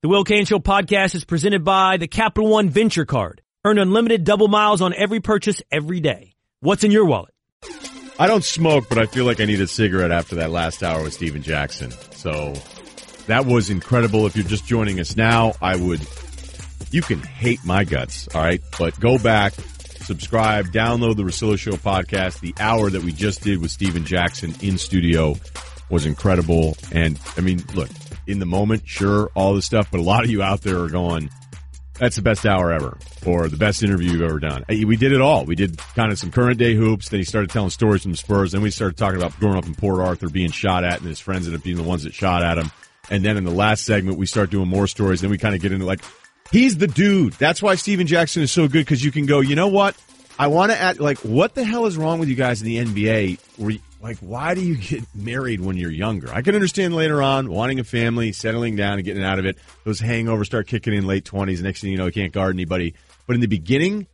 The Will Kane Show podcast is presented by the Capital One Venture Card. Earn unlimited double miles on every purchase every day. What's in your wallet? I don't smoke, but I feel like I need a cigarette after that last hour with Stephen Jackson. So that was incredible. If you're just joining us now, I would, you can hate my guts, all right? But go back, subscribe, download the Russillo Show podcast. The hour that we just did with Stephen Jackson in studio was incredible. And I mean, look, in the moment, sure, all this stuff, but a lot of you out there are going, that's the best hour ever or the best interview you've ever done. We did it all. We did kind of some current day hoops. Then he started telling stories from the Spurs. Then we started talking about growing up in Port Arthur, being shot at, and his friends ended up being the ones that shot at him. And then in the last segment, we start doing more stories. Then we kind of get into like, he's the dude. That's why Stephen Jackson is so good because you can go, you know what? I want to add, like, what the hell is wrong with you guys in the NBA? Like, why do you get married when you're younger? I can understand later on wanting a family, settling down, and getting out of it. Those hangovers start kicking in late twenties. Next thing you know, you can't guard anybody. But in the beginning,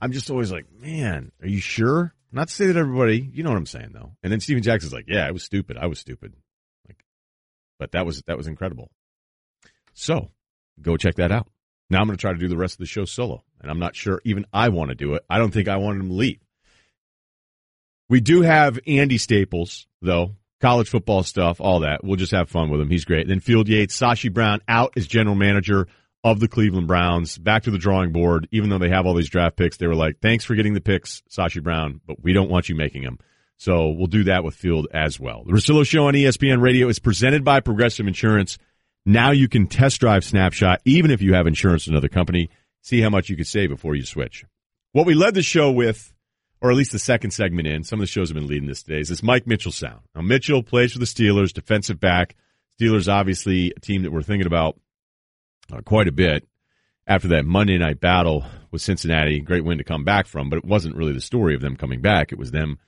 I'm just always like, man, are you sure? Not to say that everybody, you know what I'm saying though. And then Stephen Jackson's like, yeah, I was stupid. I was stupid. Like, but that was that was incredible. So go check that out. Now I'm going to try to do the rest of the show solo, and I'm not sure even I want to do it. I don't think I want him to leave. We do have Andy Staples, though. College football stuff, all that. We'll just have fun with him. He's great. Then Field Yates, Sashi Brown out as general manager of the Cleveland Browns. Back to the drawing board. Even though they have all these draft picks, they were like, thanks for getting the picks, Sashi Brown, but we don't want you making them. So we'll do that with Field as well. The Russillo Show on ESPN Radio is presented by Progressive Insurance. Now you can test drive Snapshot, even if you have insurance with another company. See how much you could save before you switch. What we led the show with or at least the second segment in. Some of the shows have been leading this today. Is this Mike Mitchell sound? Now Mitchell plays for the Steelers, defensive back. Steelers obviously a team that we're thinking about uh, quite a bit after that Monday night battle with Cincinnati. Great win to come back from, but it wasn't really the story of them coming back. It was them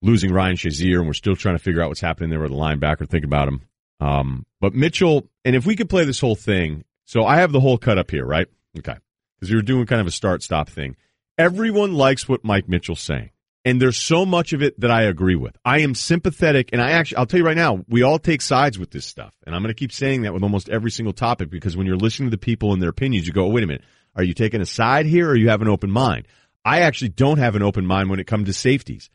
losing Ryan Shazier, and we're still trying to figure out what's happening there with the linebacker. Think about him. Um, but Mitchell, and if we could play this whole thing, so I have the whole cut up here, right? Okay, because we were doing kind of a start stop thing. Everyone likes what Mike Mitchell's saying. And there's so much of it that I agree with. I am sympathetic, and I actually, I'll tell you right now, we all take sides with this stuff. And I'm going to keep saying that with almost every single topic because when you're listening to the people and their opinions, you go, oh, wait a minute, are you taking a side here or you have an open mind? I actually don't have an open mind when it comes to safeties.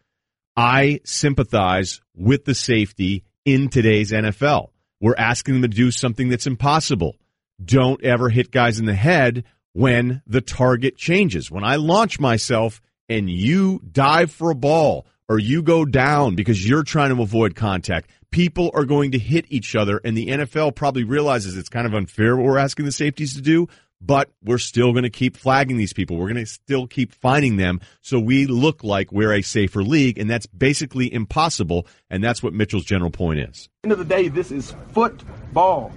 I sympathize with the safety in today's NFL. We're asking them to do something that's impossible. Don't ever hit guys in the head when the target changes. When I launch myself and you dive for a ball or you go down because you're trying to avoid contact, people are going to hit each other. And the NFL probably realizes it's kind of unfair what we're asking the safeties to do, but we're still going to keep flagging these people. We're going to still keep finding them so we look like we're a safer league. And that's basically impossible. And that's what Mitchell's general point is. End of the day, this is football.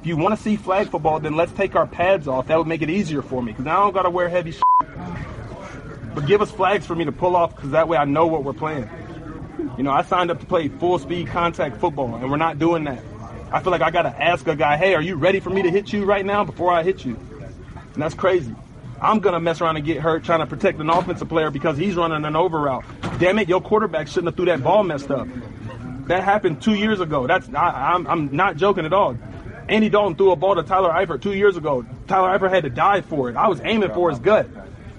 If you want to see flag football, then let's take our pads off. That would make it easier for me because I don't got to wear heavy. Shit. But give us flags for me to pull off because that way I know what we're playing. You know, I signed up to play full speed contact football, and we're not doing that. I feel like I got to ask a guy, hey, are you ready for me to hit you right now before I hit you? And that's crazy. I'm going to mess around and get hurt trying to protect an offensive player because he's running an over route. Damn it, your quarterback shouldn't have threw that ball messed up. That happened two years ago. That's I, I'm, I'm not joking at all. Andy Dalton threw a ball to Tyler Eifert two years ago. Tyler Eifert had to dive for it. I was aiming for his gut.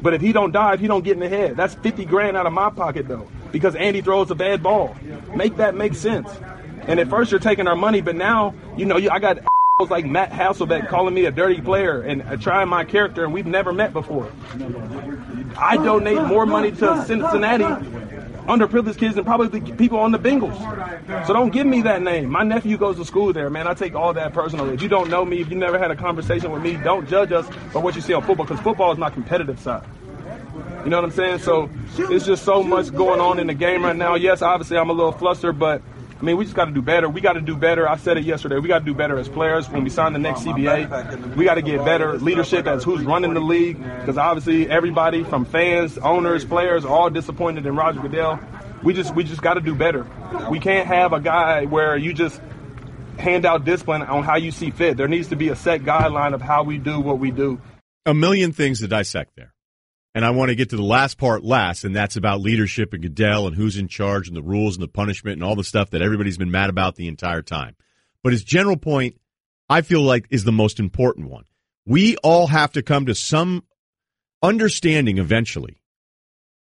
But if he don't dive, he don't get in the head. That's 50 grand out of my pocket though, because Andy throws a bad ball. Make that make sense. And at first you're taking our money, but now you know you, I got like Matt Hasselbeck calling me a dirty player and uh, trying my character, and we've never met before. I donate more money to Cincinnati underprivileged kids than probably the people on the Bengals. So don't give me that name. My nephew goes to school there, man. I take all that personally. If you don't know me, if you never had a conversation with me, don't judge us by what you see on football because football is my competitive side. You know what I'm saying? So it's just so much going on in the game right now. Yes, obviously I'm a little flustered, but I mean, we just got to do better. We got to do better. I said it yesterday. We got to do better as players when we sign the next CBA. We got to get better leadership as who's running the league because obviously everybody from fans, owners, players, are all disappointed in Roger Goodell. We just we just got to do better. We can't have a guy where you just hand out discipline on how you see fit. There needs to be a set guideline of how we do what we do. A million things to dissect there. And I want to get to the last part last, and that's about leadership and Goodell and who's in charge and the rules and the punishment and all the stuff that everybody's been mad about the entire time. But his general point I feel like is the most important one. We all have to come to some understanding eventually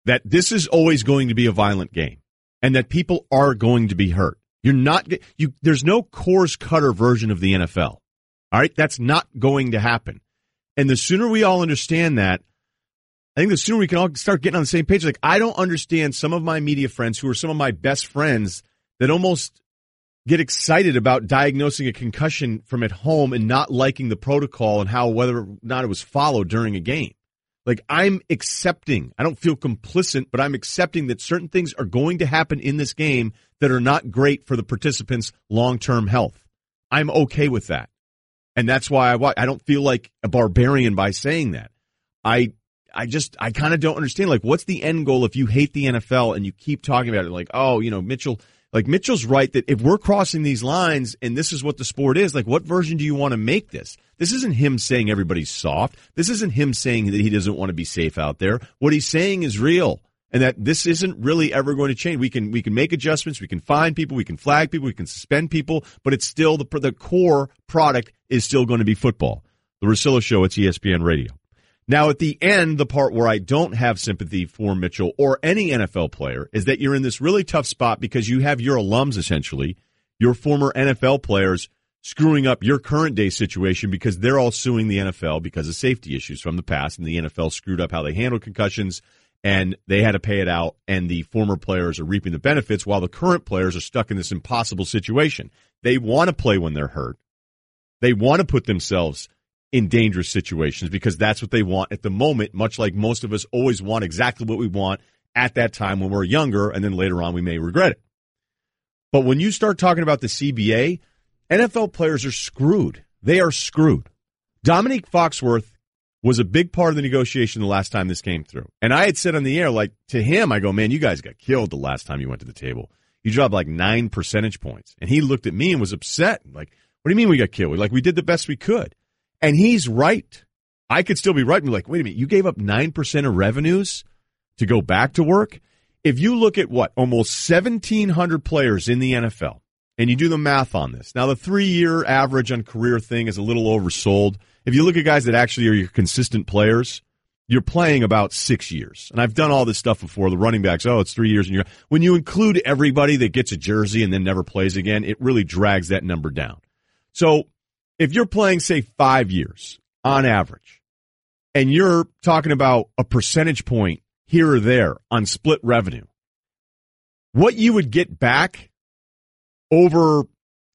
that this is always going to be a violent game and that people are going to be hurt. You're not you there's no course cutter version of the NFL. All right? That's not going to happen. And the sooner we all understand that, I think the sooner we can all start getting on the same page. Like I don't understand some of my media friends who are some of my best friends that almost get excited about diagnosing a concussion from at home and not liking the protocol and how whether or not it was followed during a game. Like I'm accepting, I don't feel complicit, but I'm accepting that certain things are going to happen in this game that are not great for the participants' long-term health. I'm okay with that. And that's why I I don't feel like a barbarian by saying that. I I just I kind of don't understand like what's the end goal if you hate the NFL and you keep talking about it like oh, you know, Mitchell like Mitchell's right that if we're crossing these lines and this is what the sport is, like what version do you want to make this? This isn't him saying everybody's soft. This isn't him saying that he doesn't want to be safe out there. What he's saying is real and that this isn't really ever going to change. We can we can make adjustments, we can find people, we can flag people, we can suspend people, but it's still the the core product is still going to be football. The Russillo Show, it's ESPN Radio. Now, at the end, the part where I don't have sympathy for Mitchell or any NFL player is that you're in this really tough spot because you have your alums, essentially, your former NFL players, screwing up your current day situation because they're all suing the NFL because of safety issues from the past, and the NFL screwed up how they handled concussions, and they had to pay it out, and the former players are reaping the benefits while the current players are stuck in this impossible situation. They want to play when they're hurt. They want to put themselves in dangerous situations because that's what they want at the moment, much like most of us always want exactly what we want at that time when we're younger, and then later on we may regret it. But when you start talking about the CBA, NFL players are screwed. They are screwed. Dominique Foxworth was a big part of the negotiation the last time this came through. And I had said on the air, like to him, I go, man, you guys got killed the last time you went to the table. You dropped like nine percentage points. And he looked at me and was upset. Like, what do you mean we got killed? Like, we did the best we could. And he's right. I could still be right and be like, wait a minute, you gave up 9% of revenues to go back to work? If you look at what, almost 1,700 players in the NFL, and you do the math on this. Now, the three year average on career thing is a little oversold. If you look at guys that actually are your consistent players, you're playing about six years. And I've done all this stuff before. The running backs, oh, it's three years. And you're, when you include everybody that gets a jersey and then never plays again, it really drags that number down. So if you're playing, say, five years on average, and you're talking about a percentage point here or there on split revenue, what you would get back over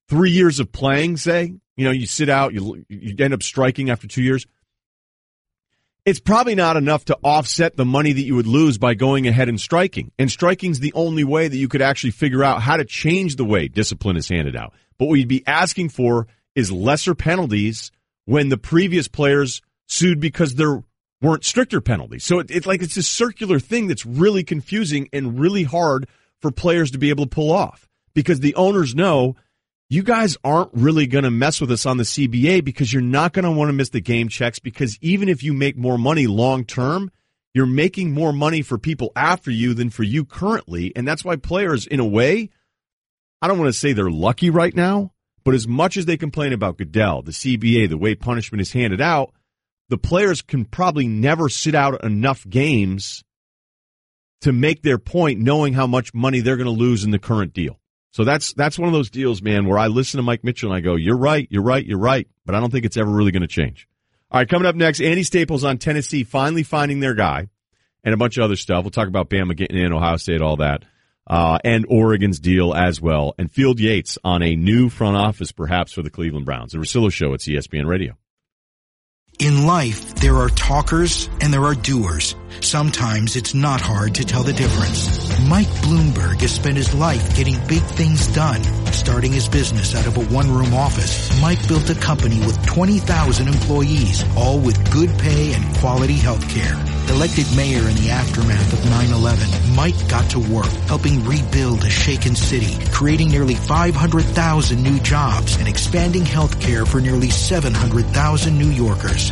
three years of playing, say, you know, you sit out, you, you end up striking after two years, it's probably not enough to offset the money that you would lose by going ahead and striking. And striking's the only way that you could actually figure out how to change the way discipline is handed out. But what you'd be asking for is lesser penalties when the previous players sued because there weren't stricter penalties. So it, it's like it's a circular thing that's really confusing and really hard for players to be able to pull off because the owners know you guys aren't really going to mess with us on the CBA because you're not going to want to miss the game checks because even if you make more money long term, you're making more money for people after you than for you currently. And that's why players, in a way, I don't want to say they're lucky right now, but as much as they complain about Goodell, the CBA, the way punishment is handed out, the players can probably never sit out enough games to make their point knowing how much money they're going to lose in the current deal. So that's that's one of those deals, man, where I listen to Mike Mitchell and I go, "You're right, you're right, you're right," but I don't think it's ever really going to change. All right, coming up next, Andy Staples on Tennessee finally finding their guy, and a bunch of other stuff. We'll talk about Bama getting in, Ohio State, all that uh, and Oregon's deal as well, and Field Yates on a new front office perhaps for the Cleveland Browns. The Russillo Show at ESPN Radio. In life, there are talkers and there are doers. Sometimes it's not hard to tell the difference. Mike Bloomberg has spent his life getting big things done. Starting his business out of a one-room office, Mike built a company with 20,000 employees, all with good pay and quality health care. Elected mayor in the aftermath of 9-11, Mike got to work helping rebuild a shaken city, creating nearly 500,000 new jobs and expanding health care for nearly 700,000 New Yorkers.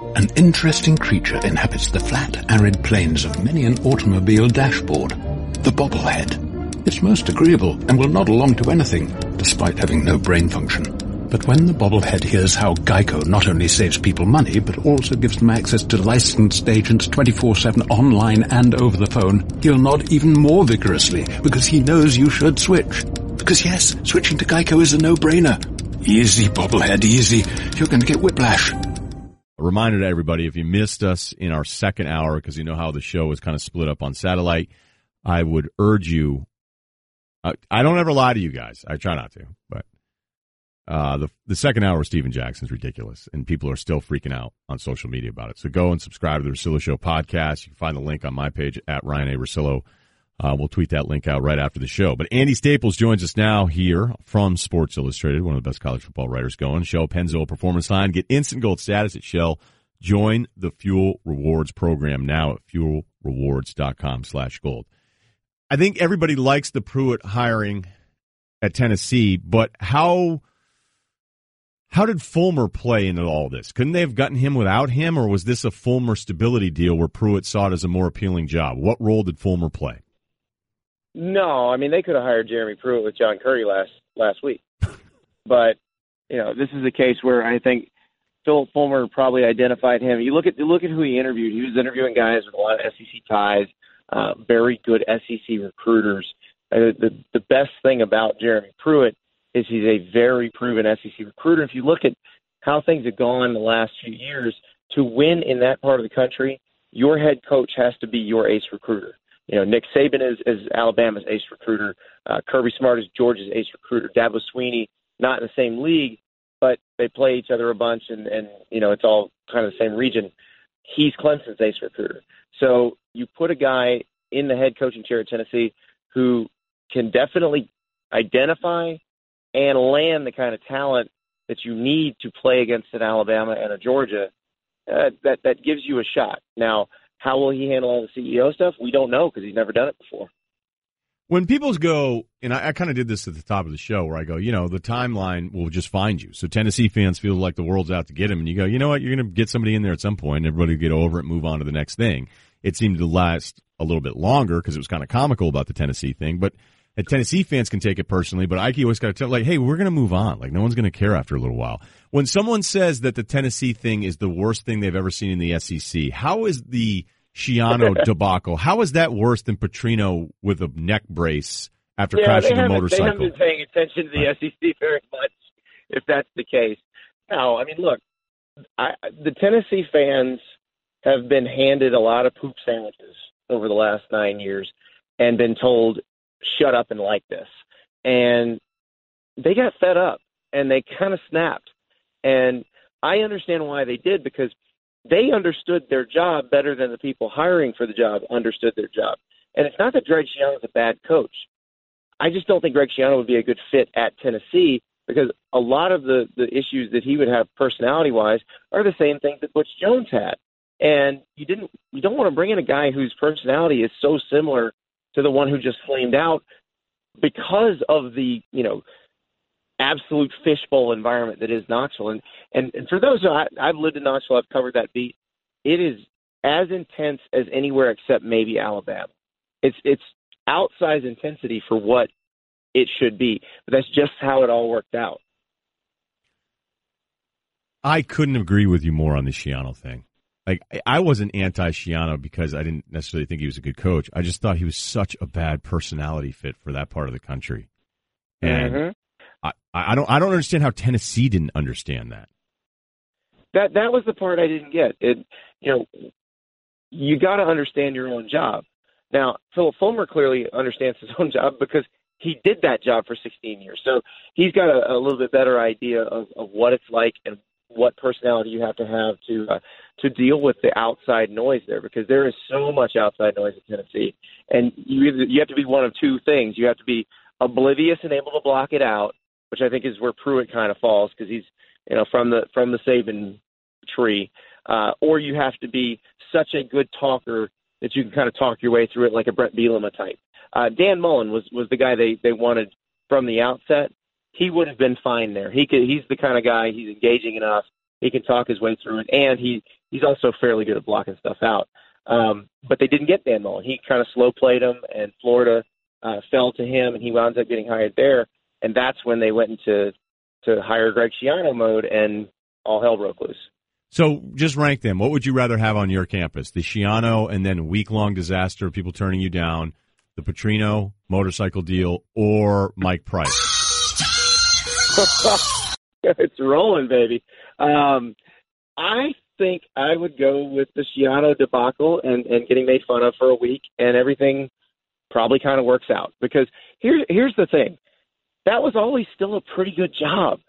An interesting creature inhabits the flat, arid plains of many an automobile dashboard. The bobblehead. It's most agreeable and will nod along to anything, despite having no brain function. But when the bobblehead hears how Geico not only saves people money, but also gives them access to licensed agents 24-7 online and over the phone, he'll nod even more vigorously because he knows you should switch. Because yes, switching to Geico is a no-brainer. Easy, bobblehead, easy. You're going to get whiplash. A reminder to everybody, if you missed us in our second hour, because you know how the show is kind of split up on satellite, I would urge you. Uh, I don't ever lie to you guys. I try not to, but uh, the the second hour of Stephen Jackson is ridiculous, and people are still freaking out on social media about it. So go and subscribe to the Russillo Show podcast. You can find the link on my page at Ryen A. Russillo. Uh, we'll tweet that link out right after the show. But Andy Staples joins us now here from Sports Illustrated, one of the best college football writers going. Shell Pennzoil Performance Line. Get instant gold status at Shell. Join the Fuel Rewards program now at fuelrewards.com slash gold. I think everybody likes the Pruitt hiring at Tennessee, but how how did Fulmer play into all this? Couldn't they have gotten him without him, or was this a Fulmer stability deal where Pruitt saw it as a more appealing job? What role did Fulmer play? No, I mean they could have hired Jeremy Pruitt with John Currie last last week, but you know this is a case where I think Phillip Fulmer probably identified him. You look at you look at who he interviewed. He was interviewing guys with a lot of SEC ties, uh, very good SEC recruiters. Uh, the the best thing about Jeremy Pruitt is he's a very proven SEC recruiter. If you look at how things have gone the last few years, to win in that part of the country, your head coach has to be your ace recruiter. You know, Nick Saban is, is Alabama's ace recruiter. Uh, Kirby Smart is Georgia's ace recruiter. Dabo Swinney, not in the same league, but they play each other a bunch, and, and you know, it's all kind of the same region. He's Clemson's ace recruiter. So you put a guy in the head coaching chair at Tennessee who can definitely identify and land the kind of talent that you need to play against an Alabama and a Georgia. Uh, that that gives you a shot. Now, how will he handle all the CEO stuff? We don't know because he's never done it before. When people go, and I, I kind of did this at the top of the show where I go, you know, the timeline will just find you. So Tennessee fans feel like the world's out to get him, and you go, you know what, you're going to get somebody in there at some point, and everybody will get over it, move on to the next thing. It seemed to last a little bit longer because it was kind of comical about the Tennessee thing, but and Tennessee fans can take it personally, but Ike always got to tell, like, hey, we're going to move on. Like, no one's going to care after a little while. When someone says that the Tennessee thing is the worst thing they've ever seen in the SEC, how is the Schiano debacle. How is that worse than Petrino with a neck brace after yeah, crashing a motorcycle? They haven't been paying attention to the right. SEC very much, if that's the case. No, I mean, look, I, the Tennessee fans have been handed a lot of poop sandwiches over the last nine years and been told, shut up and like this. And they got fed up and they kind of snapped. And I understand why they did because – they understood their job better than the people hiring for the job understood their job. And it's not that Greg Schiano is a bad coach. I just don't think Greg Schiano would be a good fit at Tennessee because a lot of the the issues that he would have personality wise are the same things that Butch Jones had. And you didn't you don't want to bring in a guy whose personality is so similar to the one who just flamed out because of the, you know, absolute fishbowl environment that is Knoxville. And and, and for those I, I've lived in Knoxville, I've covered that beat. It is as intense as anywhere except maybe Alabama. It's it's outsized intensity for what it should be, but that's just how it all worked out. I couldn't agree with you more on the Schiano thing. Like I wasn't anti Schiano because I didn't necessarily think he was a good coach. I just thought he was such a bad personality fit for that part of the country. And mm-hmm. I, I don't I don't understand how Tennessee didn't understand that. That that was the part I didn't get. It you know you got to understand your own job. Now Phillip Fulmer clearly understands his own job because he did that job for 16 years, so he's got a, a little bit better idea of, of what it's like and what personality you have to have to uh, to deal with the outside noise there because there is so much outside noise in Tennessee, and you either you have to be one of two things. You have to be oblivious and able to block it out, which I think is where Pruitt kind of falls because he's you know from the from the Saban tree, uh, or you have to be such a good talker that you can kind of talk your way through it like a Bret Bielema type. Uh, Dan Mullen was was the guy they they wanted from the outset. He would have been fine there. He could. He's the kind of guy. He's engaging enough. He can talk his way through it, and he he's also fairly good at blocking stuff out. Um, but they didn't get Dan Mullen. He kind of slow played him, and Florida uh, fell to him, and he wound up getting hired there. And that's when they went into to hire Greg Schiano mode, and all hell broke loose. So just rank them. What would you rather have on your campus? The Schiano and then week long disaster of people turning you down, the Petrino motorcycle deal, or Mike Price? it's rolling, baby. Um, I think I would go with the Schiano debacle and, and getting made fun of for a week, and everything probably kind of works out. Because here's here's the thing, that was always still a pretty good job.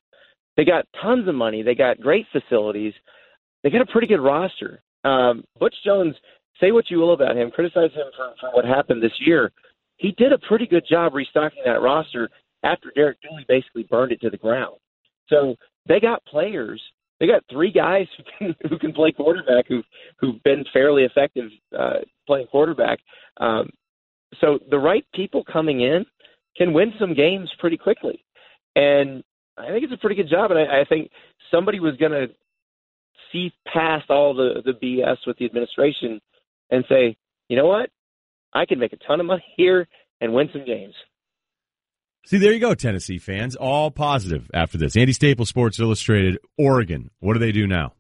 They got tons of money. They got great facilities. They got a pretty good roster. Um, Butch Jones, say what you will about him, criticize him for, for what happened this year. He did a pretty good job restocking that roster after Derek Dooley basically burned it to the ground. So they got players. They got three guys who can who can play quarterback who've who've been fairly effective uh, playing quarterback. Um, so the right people coming in can win some games pretty quickly, and I think it's a pretty good job. And I, I think somebody was going to see past all the the BS with the administration and say, you know what, I can make a ton of money here and win some games. See, there you go, Tennessee fans. All positive after this. Andy Staples, Sports Illustrated, Oregon. What do they do now?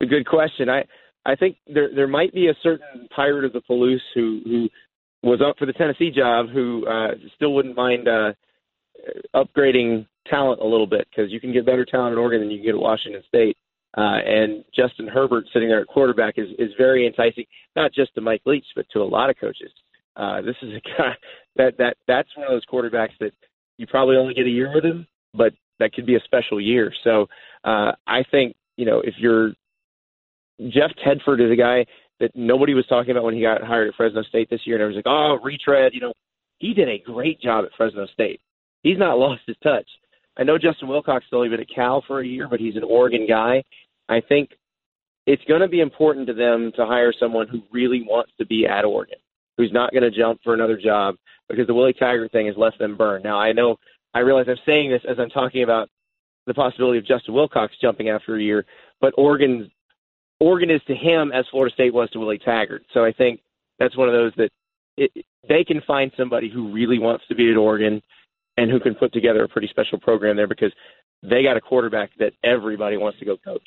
A good question. I I think there there might be a certain pirate of the Palouse who who was up for the Tennessee job who uh, still wouldn't mind uh, upgrading talent a little bit because you can get better talent at Oregon than you can get at Washington State. Uh, and Justin Herbert sitting there at quarterback is is very enticing, not just to Mike Leach, but to a lot of coaches. Uh, this is a guy that that that's one of those quarterbacks that you probably only get a year with him, but that could be a special year. So uh, I think you know if you're Jeff Tedford is a guy that nobody was talking about when he got hired at Fresno State this year, and everyone's like, oh, retread. You know, he did a great job at Fresno State. He's not lost his touch. I know Justin Wilcox has only been at Cal for a year, but he's an Oregon guy. I think it's going to be important to them to hire someone who really wants to be at Oregon who's not going to jump for another job because the Willie Taggart thing has left them burned. Now, I know, I realize I'm saying this as I'm talking about the possibility of Justin Wilcox jumping after a year, but Oregon, Oregon is to him as Florida State was to Willie Taggart. So I think that's one of those that it, they can find somebody who really wants to be at Oregon and who can put together a pretty special program there because they got a quarterback that everybody wants to go coach.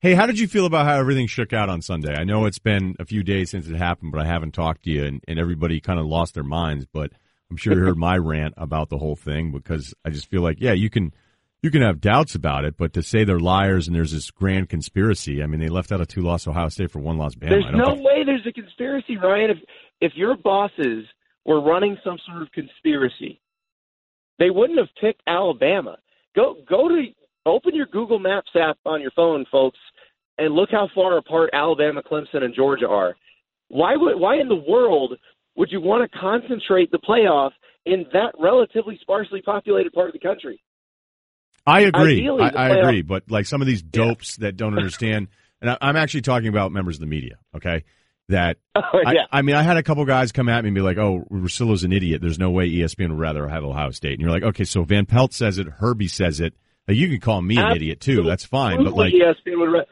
Hey, how did you feel about how everything shook out on Sunday? I know it's been a few days since it happened, but I haven't talked to you, and, and everybody kind of lost their minds. But I'm sure you heard my rant about the whole thing because I just feel like, yeah, you can you can have doubts about it, but to say they're liars and there's this grand conspiracy, I mean, they left out a two loss Ohio State for one loss Bama. There's no think... way there's a conspiracy, Ryen. If if your bosses were running some sort of conspiracy, they wouldn't have picked Alabama. Go go to open your Google Maps app on your phone, folks, and look how far apart Alabama, Clemson, and Georgia are. Why would why in the world would you want to concentrate the playoff in that relatively sparsely populated part of the country? I agree. Ideally, I, I agree. But like some of these dopes yeah. that don't understand, and I, am actually talking about members of the media. Okay, that oh, yeah. I, I, mean, I had a couple guys come at me and be like, "Oh, Russillo's an idiot. There's no way ESPN would rather have Ohio State." And you're like, "Okay, so Van Pelt says it, Herbie says it. Like, you can call me an idiot too. That's fine. But like, ESPN would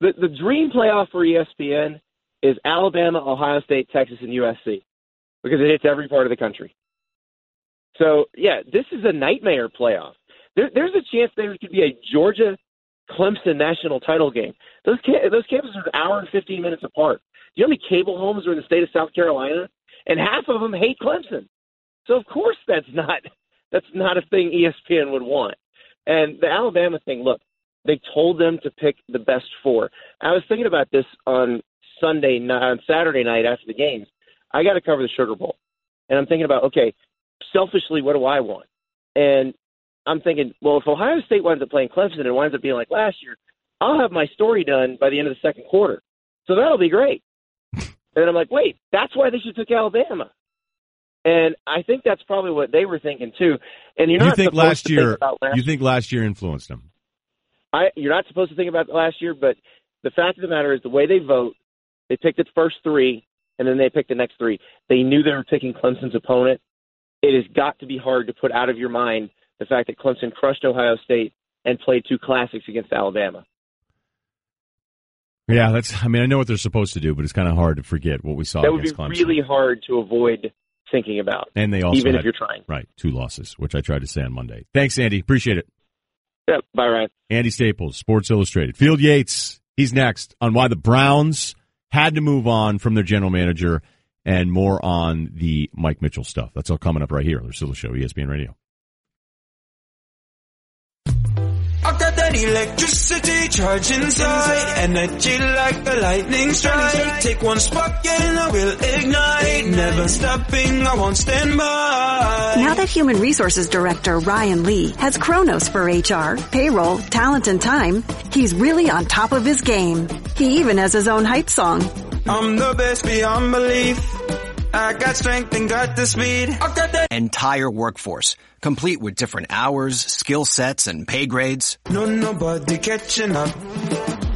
the the dream playoff for ESPN is Alabama, Ohio State, Texas, and USC because it hits every part of the country. So yeah, this is a nightmare playoff. There, there's a chance there could be a Georgia Clemson national title game. Those ca- those campuses are an hour and fifteen minutes apart. Do you know how many cable homes are in the state of South Carolina? And half of them hate Clemson. So of course that's not that's not a thing ESPN would want. And the Alabama thing, look, they told them to pick the best four. I was thinking about this on Sunday, on Saturday night after the games. I got to cover the Sugar Bowl, and I'm thinking about okay, selfishly, what do I want? And I'm thinking, well, if Ohio State winds up playing Clemson and winds up being like last year, I'll have my story done by the end of the second quarter. So that'll be great. and then I'm like, wait, that's why they should took Alabama. And I think that's probably what they were thinking too. And you're you not think supposed last to year? think about last you think last year influenced them? I you're not supposed to think about last year, but the fact of the matter is the way they vote, they picked the first three and then they picked the next three. They knew they were picking Clemson's opponent. It has got to be hard to put out of your mind the fact that Clemson crushed Ohio State and played two classics against Alabama. Yeah, that's. I mean, I know what they're supposed to do, but it's kind of hard to forget what we saw That would be Clemson. really hard to avoid thinking about, and they also even had, if you're trying. right two losses, which I tried to say on Monday. Thanks, Andy. Appreciate it. Yeah, bye, Ryen. Andy Staples, Sports Illustrated. Field Yates, he's next on why the Browns had to move on from their general manager and more on the Mike Mitchell stuff. That's all coming up right here on the Russillo Show, ESPN Radio. Got that electricity charging inside, energy like a lightning strike. Take one spark and I will ignite. Never stopping, I won't stand by. Now that Human Resources Director Ryan Lee has Kronos for HR, payroll, talent, and time, he's really on top of his game. He even has his own hype song. I'm the best beyond belief. I got strength and got the speed. I got that entire workforce, complete with different hours, skill sets, and pay grades. no nobody catching up.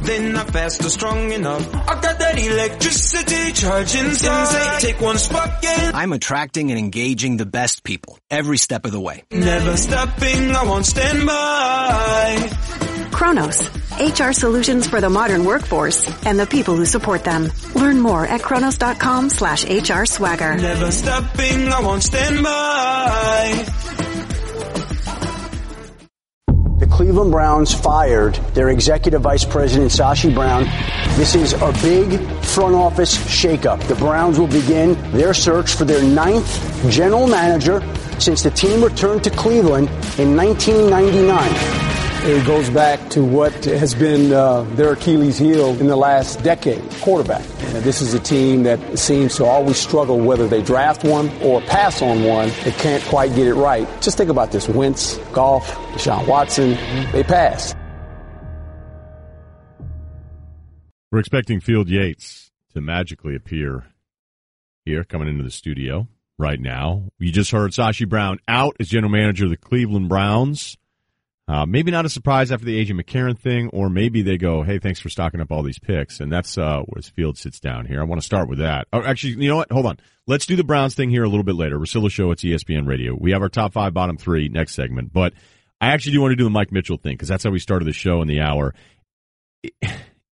They're not fast or strong enough. I got that electricity charging inside. Take one spark and I'm attracting and engaging the best people every step of the way. never stopping, I won't stand by. Kronos, HR solutions for the modern workforce and the people who support them. Learn more at kronos.com slash HR swagger. Never stopping, I won't stand by. Cleveland Browns fired their executive vice president, Sashi Brown. This is a big front office shakeup. The Browns will begin their search for their ninth general manager since the team returned to Cleveland in 1999. It goes back to what has been uh, their Achilles heel in the last decade, quarterback. And this is a team that seems to always struggle whether they draft one or pass on one. They can't quite get it right. Just think about this. Wentz, Goff, Deshaun Watson, they pass. We're expecting Field Yates to magically appear here, coming into the studio right now. You just heard Sashi Brown out as general manager of the Cleveland Browns. Uh, maybe not a surprise after the AJ McCarron thing, or maybe they go, "Hey, thanks for stocking up all these picks," and that's uh, where Field sits down here. I want to start with that. Oh, actually, you know what? Hold on. Let's do the Browns thing here a little bit later. Russillo Show. It's ESPN Radio. We have our top five, bottom three next segment, but I actually do want to do the Mike Mitchell thing because that's how we started the show in the hour. It,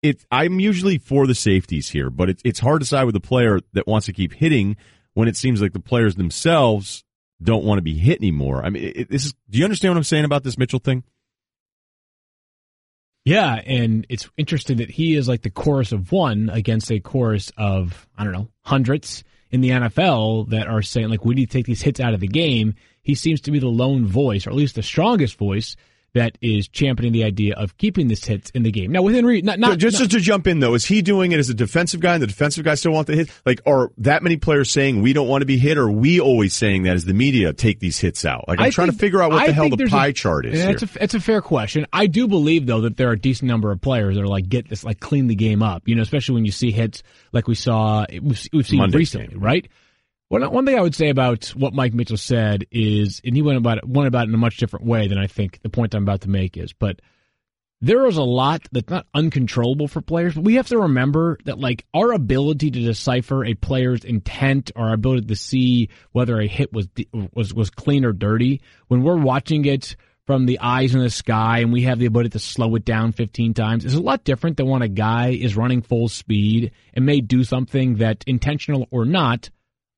it, I'm usually for the safeties here, but it's it's hard to side with a player that wants to keep hitting when it seems like the players themselves don't want to be hit anymore. I mean, it, this is. Do you understand what I'm saying about this Mitchell thing? Yeah, and it's interesting that he is like the chorus of one against a chorus of I don't know hundreds in the NFL that are saying like we need to take these hits out of the game. He seems to be the lone voice, or at least the strongest voice that is championing the idea of keeping this hits in the game. Now, within re- not, not just not, to jump in though, is he doing it as a defensive guy, and the defensive guy still want the hit? Like, are that many players saying we don't want to be hit, or are we always saying that as the media take these hits out? Like, I'm I trying think- to figure out what I the hell the pie a- chart is. It's a it's a fair question. I do believe though that there are a decent number of players that are like get this like clean the game up. You know, especially when you see hits like we saw we've, we've seen Monday's recently, game. right? One one thing I would say about what Mike Mitchell said is, and he went about it, went about it in a much different way than I think the point I'm about to make is, but there is a lot that's not uncontrollable for players, but we have to remember that like our ability to decipher a player's intent, or our ability to see whether a hit was was was clean or dirty, when we're watching it from the eyes in the sky and we have the ability to slow it down 15 times is a lot different than when a guy is running full speed and may do something that intentional or not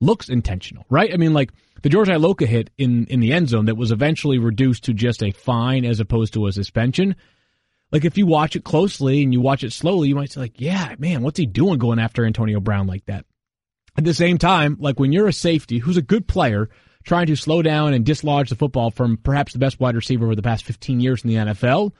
looks intentional, right? I mean, like the George Iloka hit in, in the end zone that was eventually reduced to just a fine as opposed to a suspension. Like if you watch it closely and you watch it slowly, you might say like, yeah, man, what's he doing going after Antonio Brown like that? At the same time, like when you're a safety who's a good player trying to slow down and dislodge the football from perhaps the best wide receiver over the past 15 years in the NFL,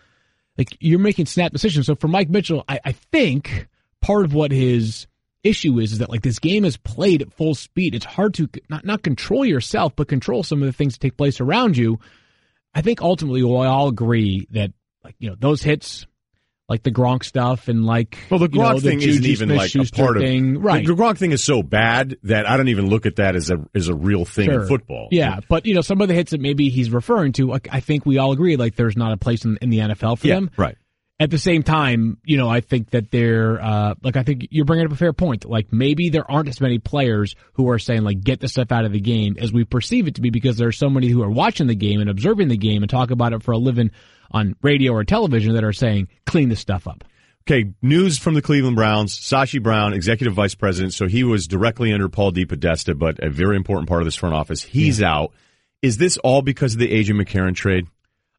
like you're making snap decisions. So for Mike Mitchell, I, I think part of what his issue is is that like this game is played at full speed. It's hard to not not control yourself, but control some of the things that take place around you. I think ultimately we'll all agree that like you know those hits, like the Gronk stuff, and like Well, the you know, Gronk thing Juju isn't even like a part of thing, right? The Gronk thing is so bad that I don't even look at that as a as a real thing Sure. in football. Yeah, but you know some of the hits that maybe he's referring to, like, I think we all agree like there's not a place in, in the NFL for Yeah, them. right. At the same time, you know, I think that they're uh, like I think you're bringing up a fair point. Like maybe there aren't as many players who are saying like get the stuff out of the game as we perceive it to be because there are so many who are watching the game and observing the game and talk about it for a living on radio or television that are saying clean this stuff up. Okay, news from the Cleveland Browns. Sashi Brown, executive vice president. So he was directly under Paul DePodesta, but a very important part of this front office. He's out. Is this all because of the AJ McCarron trade?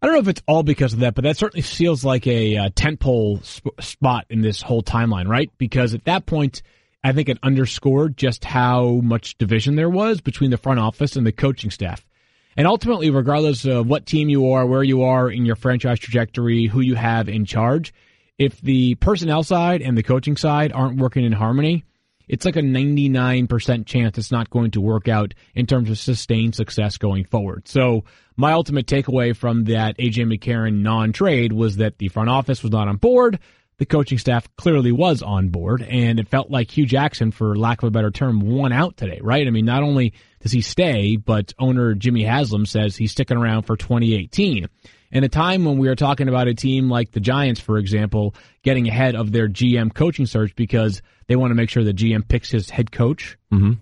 I don't know if it's all because of that, but that certainly feels like a uh, tentpole sp- spot in this whole timeline, right? Because at that point, I think it underscored just how much division there was between the front office and the coaching staff. And ultimately, regardless of what team you are, where you are in your franchise trajectory, who you have in charge, if the personnel side and the coaching side aren't working in harmony, it's like a 99% chance it's not going to work out in terms of sustained success going forward. So my ultimate takeaway from that AJ McCarron non-trade was that the front office was not on board. The coaching staff clearly was on board and it felt like Hue Jackson, for lack of a better term, won out today, right? I mean, not only does he stay, but owner Jimmy Haslam says he's sticking around for 2018. In a time when we are talking about a team like the Giants, for example, getting ahead of their GM coaching search because they want to make sure the GM picks his head coach. Mm-hmm.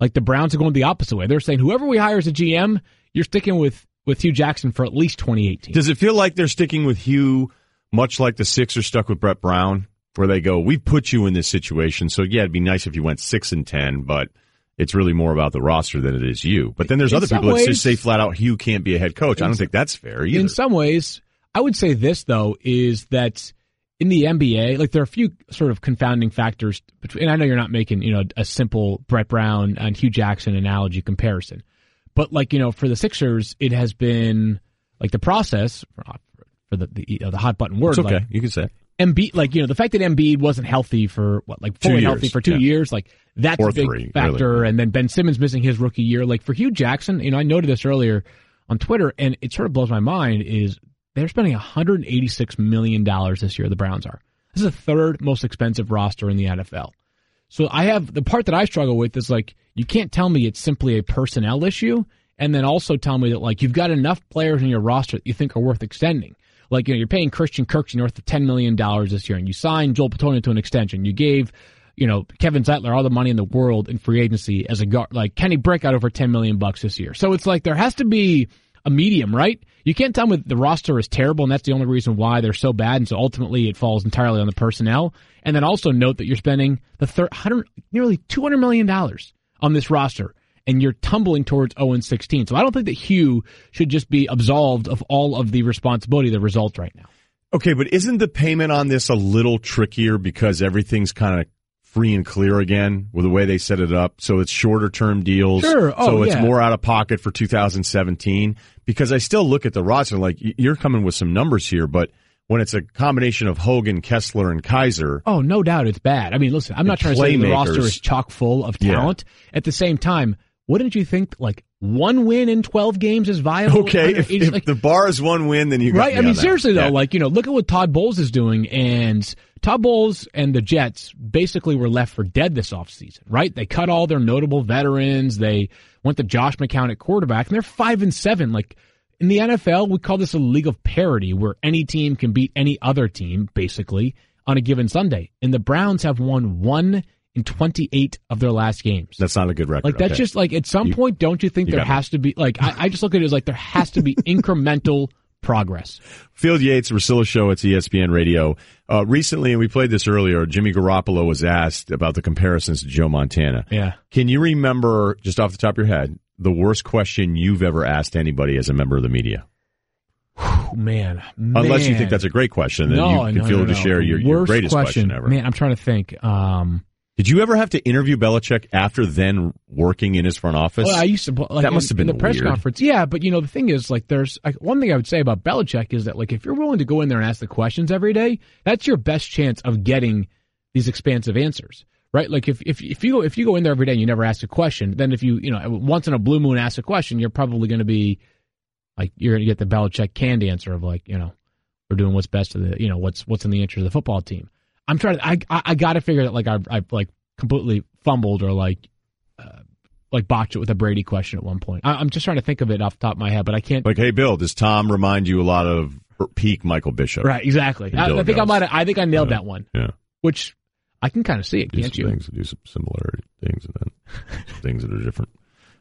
Like the Browns are going the opposite way. They're saying whoever we hire as a GM, you're sticking with with Hue Jackson for at least 2018. Does it feel like they're sticking with Hue, much like the Sixers stuck with Brett Brown, where they go, "We've put you in this situation, so yeah, it'd be nice if you went six and ten, but." It's really more about the roster than it is you. But then there's In other people that just say flat out Hue can't be a head coach. I don't think that's fair either. In some ways, I would say this though is that in the NBA, like there are a few sort of confounding factors between. And I know you're not making you know a simple Brett Brown and Hue Jackson analogy comparison, but like you know for the Sixers, it has been like the process for, for the the, you know, the hot button word. It's okay. like, you can say. Embiid, like you know, the fact that Embiid wasn't healthy for what, like fully healthy for two yeah. years, like that's Or a big three, factor. really. And then Ben Simmons missing his rookie year. Like for Hue Jackson, you know, I noted this earlier on Twitter, and it sort of blows my mind. Is they're spending 186 million dollars this year? The Browns are. This is the third most expensive roster in the NFL. So I have the part that I struggle with is like you can't tell me it's simply a personnel issue, and then also tell me that like you've got enough players in your roster that you think are worth extending. Like you know, you're paying Christian Kirksey north of ten million dollars this year, and you signed Joel Bitonio to an extension. You gave you know Kevin Zeitler all the money in the world in free agency as a guard. Like Kenny Britt got over ten million bucks this year. So it's like there has to be a medium, right? You can't tell me the roster is terrible, and that's the only reason why they're so bad. And so ultimately, it falls entirely on the personnel. And then also note that you're spending the thir- 100, nearly two hundred million dollars on this roster, and you're tumbling towards zero and sixteen. So I don't think that Hue should just be absolved of all of the responsibility the result right now. Okay, but isn't the payment on this a little trickier because everything's kind of free and clear again with the way they set it up? So it's shorter term deals. Sure. Oh, so it's yeah. more out of pocket for 2017 because I still look at the roster like you're coming with some numbers here, but when it's a combination of Hogan, Kessler, and Kizer, Oh, no doubt it's bad. I mean, listen, I'm not trying to say the roster is chock full of Yeah. talent. At the same time, wouldn't you think like one win in 12 games is viable? okay, if, if like- the bar is one win, then you got right? I mean, on that. seriously though, Yeah. like you know, look at what Todd Bowles is doing, and Bowles and the Jets basically were left for dead this offseason, right? They cut all their notable veterans. They went to Josh McCown at quarterback, and they're five and seven. Like in the NFL, we call this a league of parity, where any team can beat any other team basically on a given Sunday. And the Browns have won one in 28 of their last games. that's not a good record. Like that's Okay. just like at some You- point, don't you think you there has to be like I, I just look at it as like there has to be incremental progress. Field Yates, Russillo Show. It's ESPN Radio. Uh, recently, and we played this earlier. Jimmy Garoppolo was asked about the comparisons to Joe Montana. Yeah. Can you remember, just off the top of your head, the worst question you've ever asked anybody as a member of the media? Oh, man, Unless you think that's a great question, then no, you can no, feel no, to share your, your greatest question, ever. Man, I'm trying to think. Um, Did you ever have to interview Belichick after then working in his front office? well, I used to like that must in, have been the press weird. conference. Yeah, but you know the thing is, like, there's like one thing I would say about Belichick is that like if you're willing to go in there and ask the questions every day, that's your best chance of getting these expansive answers. Right, like if, if if you go if you go in there every day and you never ask a question, then if you you know once in a blue moon ask a question, you're probably going to be Like you're gonna get the Belichick canned answer of like, you know, we're doing what's best to the, you know, what's what's in the interest of the football team. I'm trying to, I I, I got to figure that like I've, I've like completely fumbled or like. Uh, like botched it with a Brady question at one point. I, I'm just trying to think of it off the top of my head, but I can't. Like, hey, Bill, does Tom remind you a lot of peak Michael Bishop? Right, exactly. I, I, think I might. I think I nailed yeah. that one. Yeah. Which I can kind of see it, do can't you? Things, do some similar things, and then things that are different.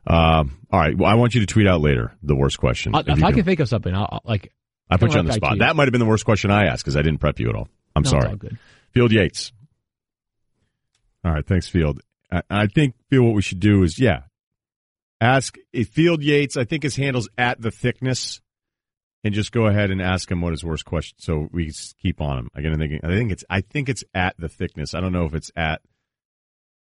Um, all right. Well, I want you to tweet out later the worst question. I'll, if, I can. can think of something, I'll, I'll like. I put you on the spot. That might have been the worst question I asked because I didn't prep you at all. I'm No, sorry. Field Yates. All right. Thanks, Field. I, I think, Field, what we should do is, yeah, ask if Field Yates, I think his handle's at the thickness, and just go ahead and ask him what his worst question. So we keep on him. Again, I think, I think it's, I think it's at the thickness. I don't know if it's at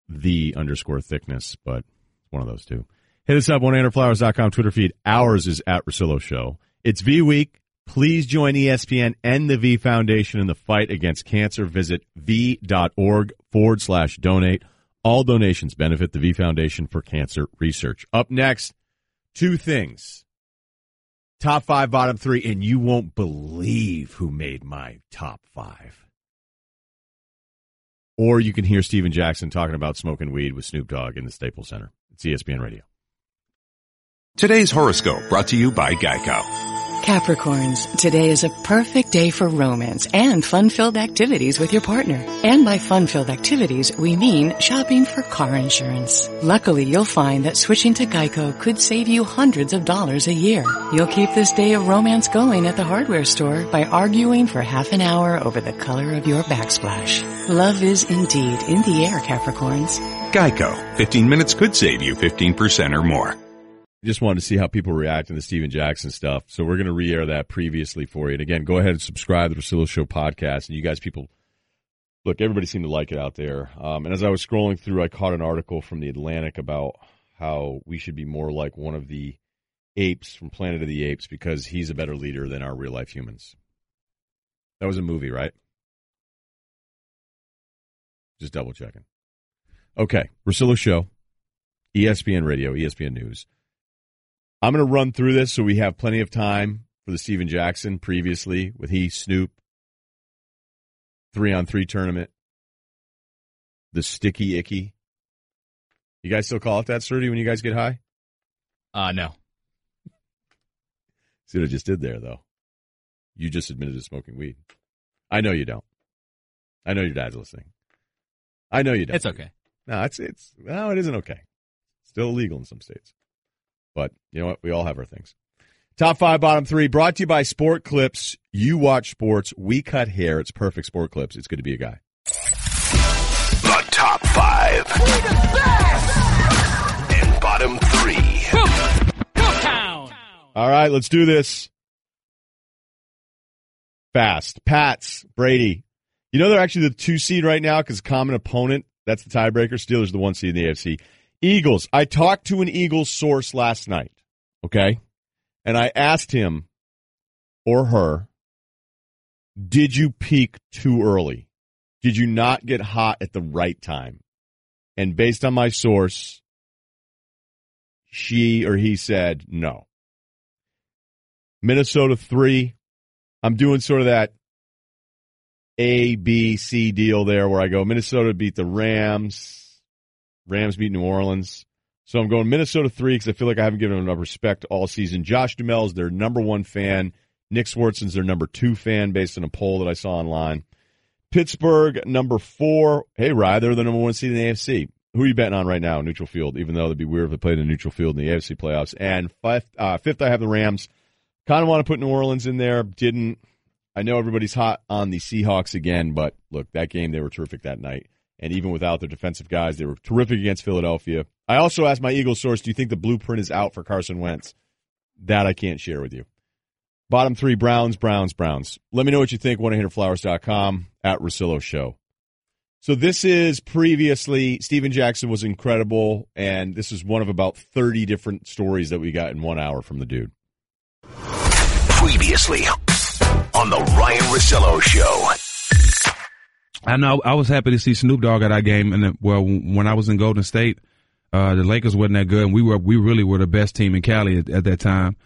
the underscore thickness, but it's one of those two. Hit us up, 100flowers.com Twitter feed. Ours is at Russillo Show. It's V Week. Please join ESPN and the V Foundation in the fight against cancer. Visit v.org forward slash donate. All donations benefit the V Foundation for Cancer Research. Up next, two things. Top five, bottom three, and you won't believe who made my top five. Or you can hear Stephen Jackson talking about smoking weed with Snoop Dogg in the Staples Center. It's ESPN Radio. Today's horoscope brought to you by Geico. Capricorns, today is a perfect day for romance and fun-filled activities with your partner. And by fun-filled activities, we mean shopping for car insurance. Luckily, you'll find that switching to Geico could save you hundreds of dollars a year. You'll keep this day of romance going at the hardware store by arguing for half an hour over the color of your backsplash. Love is indeed in the air, Capricorns. Geico. 15 minutes could save you 15% or more. Just wanted to see how people react to the Stephen Jackson stuff. So we're going to re-air that previously for you. And again, go ahead and subscribe to the Russillo Show podcast. And you guys, people, look, everybody seemed to like it out there. Um, and as I was scrolling through, I caught an article from the Atlantic about how we should be more like one of the apes from Planet of the Apes because he's a better leader than our real life humans. That was a movie, right? Just double checking. Okay, Russillo Show, ESPN Radio, ESPN News. I'm going to run through this so we have plenty of time for the Stephen Jackson previously with he, Snoop, three on three tournament, the sticky icky. You guys still call it that, Sturdy, when you guys get high? Uh, no. See what I just did there, though? You just admitted to smoking weed. I know you don't. I know your dad's listening. I know you don't. It's okay. No, it's it's no, it isn't okay. Still illegal in some states. But you know what? We all have our things. Top five, bottom three, brought to you by Sport Clips. You watch sports, we cut hair. It's perfect Sport Clips. It's good to be a guy. The top five. The And bottom three. Go town! All right, let's do this. Fast. Pats, Brady. You know they're actually the two seed right now because common opponent. That's the tiebreaker. Steelers the one seed in the AFC. Eagles. I talked to an Eagles source last night. Okay, and I asked him or her, did you peak too early? Did you not get hot at the right time? And based on my source, she or he said no. Minnesota three. I'm doing sort of that A, B, C deal there where I go Minnesota beat the Rams, Rams beat New Orleans. So I'm going Minnesota three because I feel like I haven't given them enough respect all season. Josh Duhamel is their number one fan. Nick Swardson's their number two fan based on a poll that I saw online. Pittsburgh number four. Hey, Rye, they're the number one seed in the AFC. Who are you betting on right now? Neutral field, even though it'd be weird if they played in a neutral field in the AFC playoffs. And fifth, uh, fifth I have the Rams. Kind of want to put New Orleans in there. Didn't. I know everybody's hot on the Seahawks again, but look, that game they were terrific that night. And even without their defensive guys, they were terrific against Philadelphia. I also asked my Eagles source, do you think the blueprint is out for Carson Wentz? That I can't share with you. Bottom three, Browns, Browns, Browns. Let me know what you think, 1-800-Flowers.com, at Russillo Show. So this is previously, Stephen Jackson was incredible, and this is one of about 30 different stories that we got in one hour from the dude. Previously on the Ryen Russillo Show. I know I was happy to see Snoop Dogg at our game, and well, when I was in Golden State, uh, the Lakers wasn't that good, and we were we really were the best team in Cali at, at that time.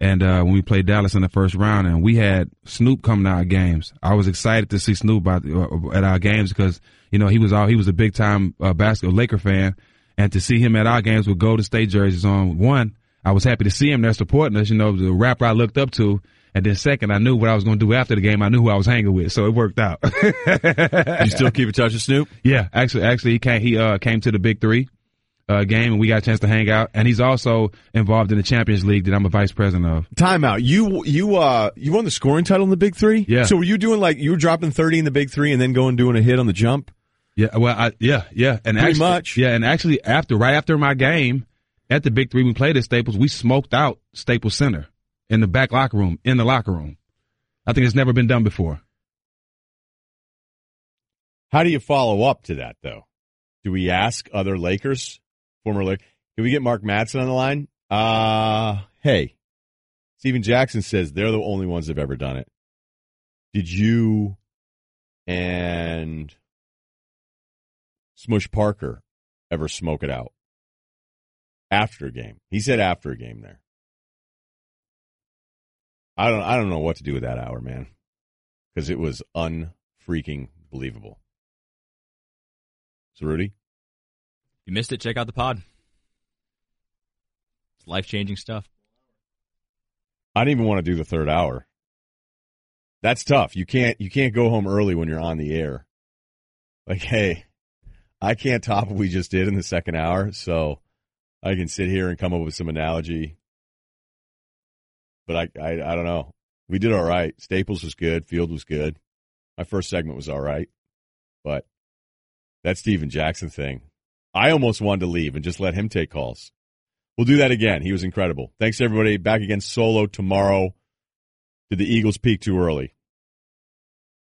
and uh, when we played Dallas in the first round, and we had Snoop come to our games. I was excited to see Snoop at, uh, at our games because you know he was all he was a big time uh, basketball Laker fan, and to see him at our games with Golden State jerseys on, one, I was happy to see him there supporting us. You know, the rapper I looked up to. And then second, I knew what I was going to do after the game. I knew who I was hanging with, so it worked out. you still keep in touch with Snoop? Yeah, actually, actually, he came. He uh, came to the Big Three uh, game, and we got a chance to hang out. And he's also involved in the Champions League that I'm a vice president of. Timeout. You you uh you won the scoring title in the Big Three. Yeah. So were you doing like you were dropping thirty in the Big Three and then going doing a hit on the jump? Yeah. Well, I, yeah, yeah, and Pretty actually, much. Yeah, and actually, after right after my game at the Big Three, we played at Staples. We smoked out Staples Center in the back locker room. In the locker room, I think it's never been done before. How do you follow up to that though? Do we ask other Lakers, former Lakers? Can we get Mark Madsen on the line? Uh hey. Stephen Jackson says they're the only ones that've ever done it. Did you and Smush Parker ever smoke it out? After a game. He said after a game there. I don't I don't know what to do with that hour, man. Because it was unfreaking believable. So Rudy? you missed it, check out the pod. It's life changing stuff. I didn't even want to do the third hour. That's tough. You can't you can't go home early when you're on the air. Like, hey, I can't top what we just did in the second hour, so I can sit here and come up with some analogy. But I I, I don't know. We did all right. Staples was good. Field was good. My first segment was all right. But that Stephen Jackson thing, I almost wanted to leave and just let him take calls. We'll do that again. He was incredible. Thanks everybody. Back again solo tomorrow. Did the Eagles peak too early?